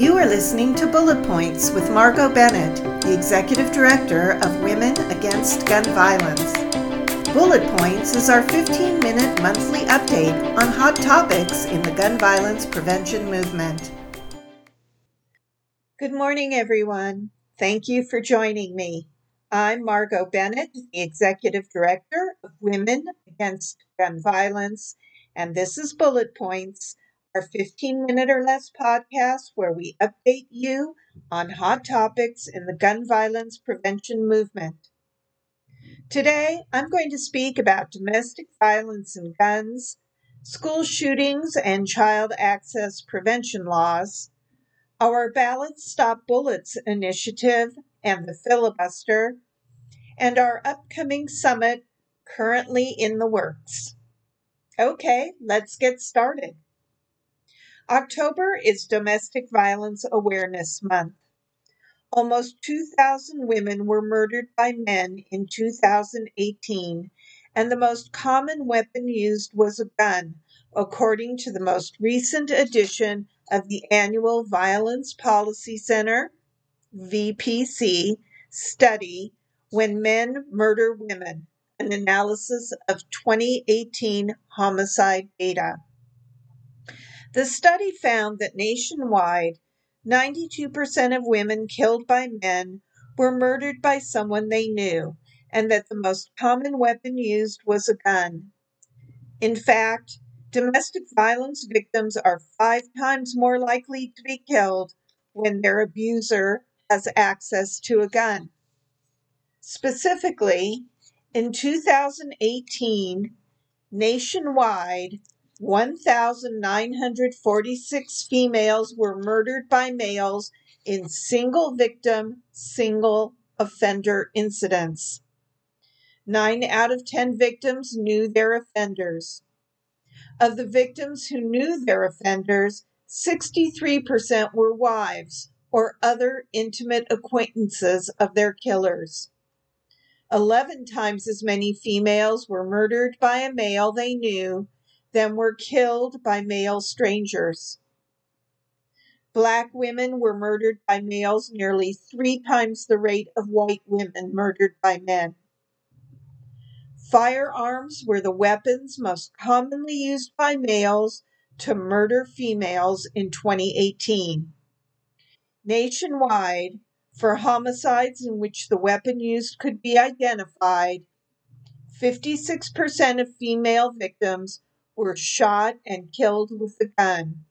You are listening to Bullet Points with Margot Bennett, the Executive Director of Women Against Gun Violence. Bullet Points is our 15 minute monthly update on hot topics in the gun violence prevention movement. Good morning, everyone. Thank you for joining me. I'm Margot Bennett, the Executive Director of Women Against Gun Violence, and this is Bullet Points our 15 minute or less podcast where we update you on hot topics in the gun violence prevention movement. Today, I'm going to speak about domestic violence and guns, school shootings and child access prevention laws, our Ballots Stop Bullets initiative and the filibuster, and our upcoming summit currently in the works. Okay, let's get started. October is Domestic Violence Awareness Month. Almost 2,000 women were murdered by men in 2018, and the most common weapon used was a gun, according to the most recent edition of the annual Violence Policy Center VPC study When Men Murder Women, an analysis of 2018 homicide data. The study found that nationwide, 92% of women killed by men were murdered by someone they knew, and that the most common weapon used was a gun. In fact, domestic violence victims are five times more likely to be killed when their abuser has access to a gun. Specifically, in 2018, nationwide, 1,946 females were murdered by males in single victim, single offender incidents. Nine out of 10 victims knew their offenders. Of the victims who knew their offenders, 63% were wives or other intimate acquaintances of their killers. 11 times as many females were murdered by a male they knew than were killed by male strangers. Black women were murdered by males nearly three times the rate of white women murdered by men. Firearms were the weapons most commonly used by males to murder females in 2018. Nationwide, for homicides in which the weapon used could be identified, 56% of female victims were shot and killed with a gun.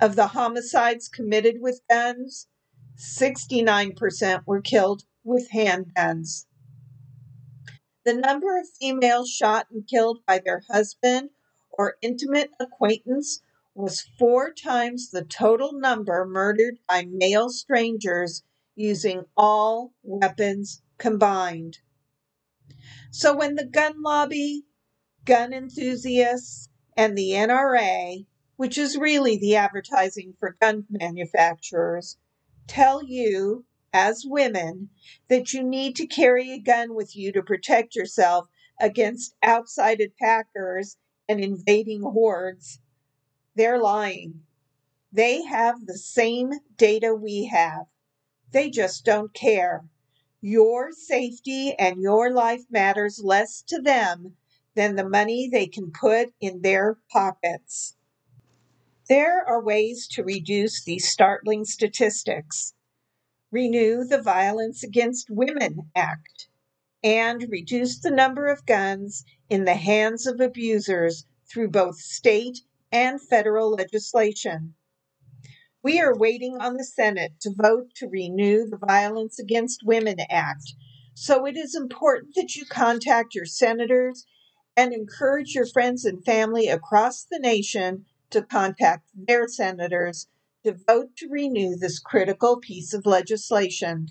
Of the homicides committed with guns, 69% were killed with handguns. The number of females shot and killed by their husband or intimate acquaintance was four times the total number murdered by male strangers using all weapons combined. So when the gun lobby gun enthusiasts, and the NRA, which is really the advertising for gun manufacturers, tell you, as women, that you need to carry a gun with you to protect yourself against outside attackers and invading hordes, they're lying. They have the same data we have. They just don't care. Your safety and your life matters less to them than the money they can put in their pockets. There are ways to reduce these startling statistics. Renew the Violence Against Women Act and reduce the number of guns in the hands of abusers through both state and federal legislation. We are waiting on the Senate to vote to renew the Violence Against Women Act, so it is important that you contact your senators and encourage your friends and family across the nation to contact their senators to vote to renew this critical piece of legislation.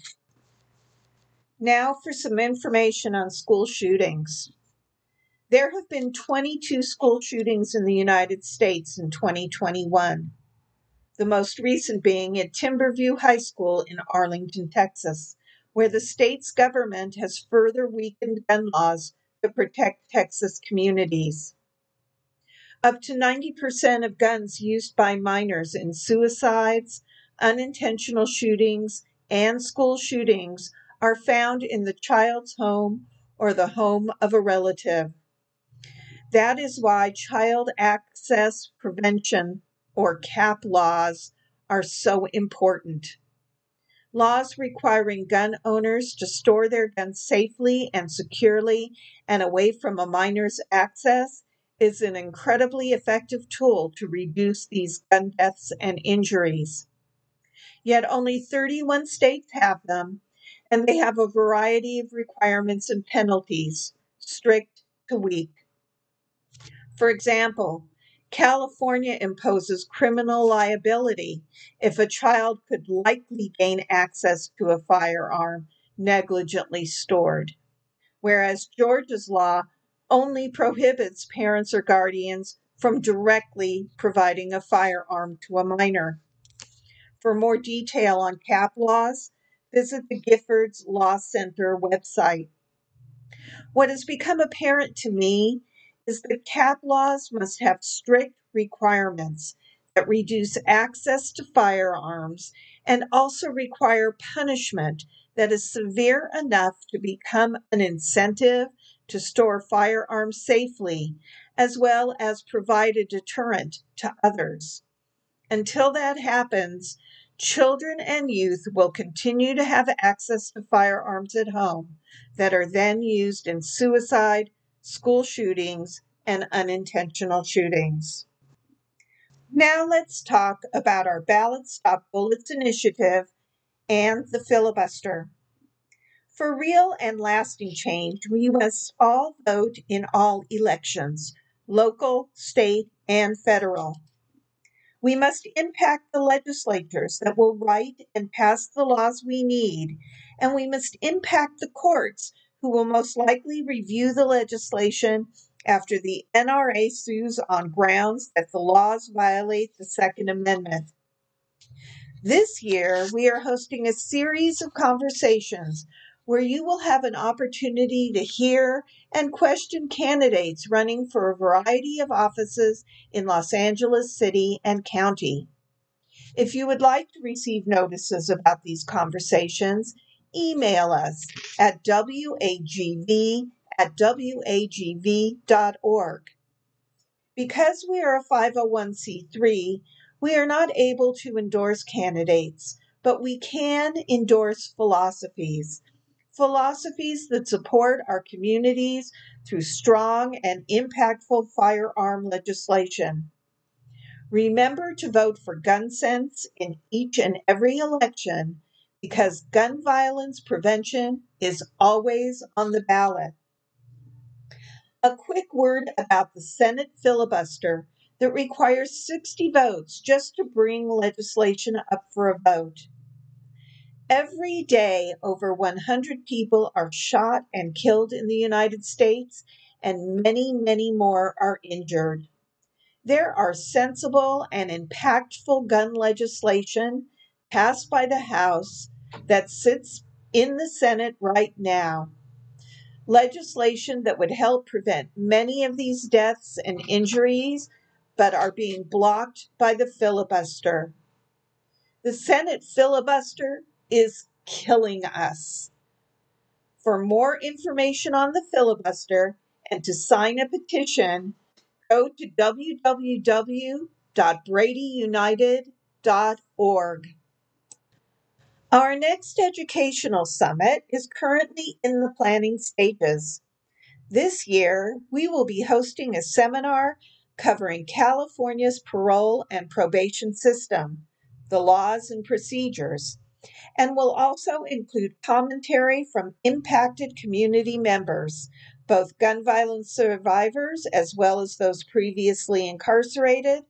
Now for some information on school shootings. There have been 22 school shootings in the United States in 2021, the most recent being at Timberview High School in Arlington, Texas, where the state's government has further weakened gun laws to protect Texas communities. Up to 90% of guns used by minors in suicides, unintentional shootings, and school shootings are found in the child's home or the home of a relative. That is why child access prevention or CAP laws are so important. Laws requiring gun owners to store their guns safely and securely and away from a minor's access is an incredibly effective tool to reduce these gun deaths and injuries. Yet only 31 states have them, and they have a variety of requirements and penalties, strict to weak. For example, California imposes criminal liability if a child could likely gain access to a firearm negligently stored, whereas Georgia's law only prohibits parents or guardians from directly providing a firearm to a minor. For more detail on CAP laws, visit the Giffords Law Center website. What has become apparent to me is that CAP laws must have strict requirements that reduce access to firearms and also require punishment that is severe enough to become an incentive to store firearms safely, as well as provide a deterrent to others. Until that happens, children and youth will continue to have access to firearms at home that are then used in suicide, school shootings, and unintentional shootings. Now let's talk about our Ballot Stop Bullets initiative and the filibuster. For real and lasting change, we must all vote in all elections, local, state, and federal. We must impact the legislatures that will write and pass the laws we need, and we must impact the courts who will most likely review the legislation after the NRA sues on grounds that the laws violate the Second Amendment. This year, we are hosting a series of conversations where you will have an opportunity to hear and question candidates running for a variety of offices in Los Angeles City and County. If you would like to receive notices about these conversations, email us at wagv at wagv.org. Because we are a 501c3, we are not able to endorse candidates, but we can endorse philosophies philosophies that support our communities through strong and impactful firearm legislation. Remember to vote for gun sense in each and every election because gun violence prevention is always on the ballot. A quick word about the Senate filibuster that requires 60 votes just to bring legislation up for a vote. Every day, over 100 people are shot and killed in the United States, and many, many more are injured. There are sensible and impactful gun legislation passed by the House that sits in the Senate right now. Legislation that would help prevent many of these deaths and injuries, but are being blocked by the filibuster. The Senate filibuster is killing us. For more information on the filibuster and to sign a petition, go to www.bradyunited.org. Our next educational summit is currently in the planning stages. This year, we will be hosting a seminar covering California's parole and probation system, the laws and procedures, and will also include commentary from impacted community members, both gun violence survivors as well as those previously incarcerated,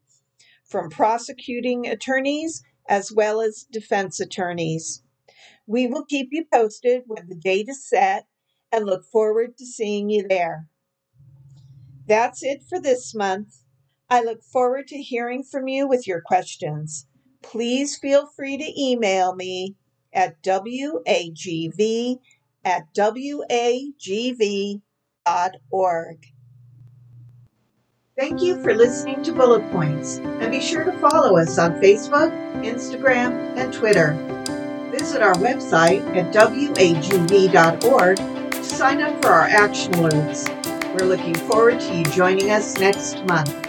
from prosecuting attorneys as well as defense attorneys. We will keep you posted when the date is set and look forward to seeing you there. That's it for this month. I look forward to hearing from you with your questions. Please feel free to email me at wagv at wagv.org. Thank you for listening to Bullet Points, and be sure to follow us on Facebook, Instagram, and Twitter. Visit our website at wagv.org to sign up for our action alerts. We're looking forward to you joining us next month.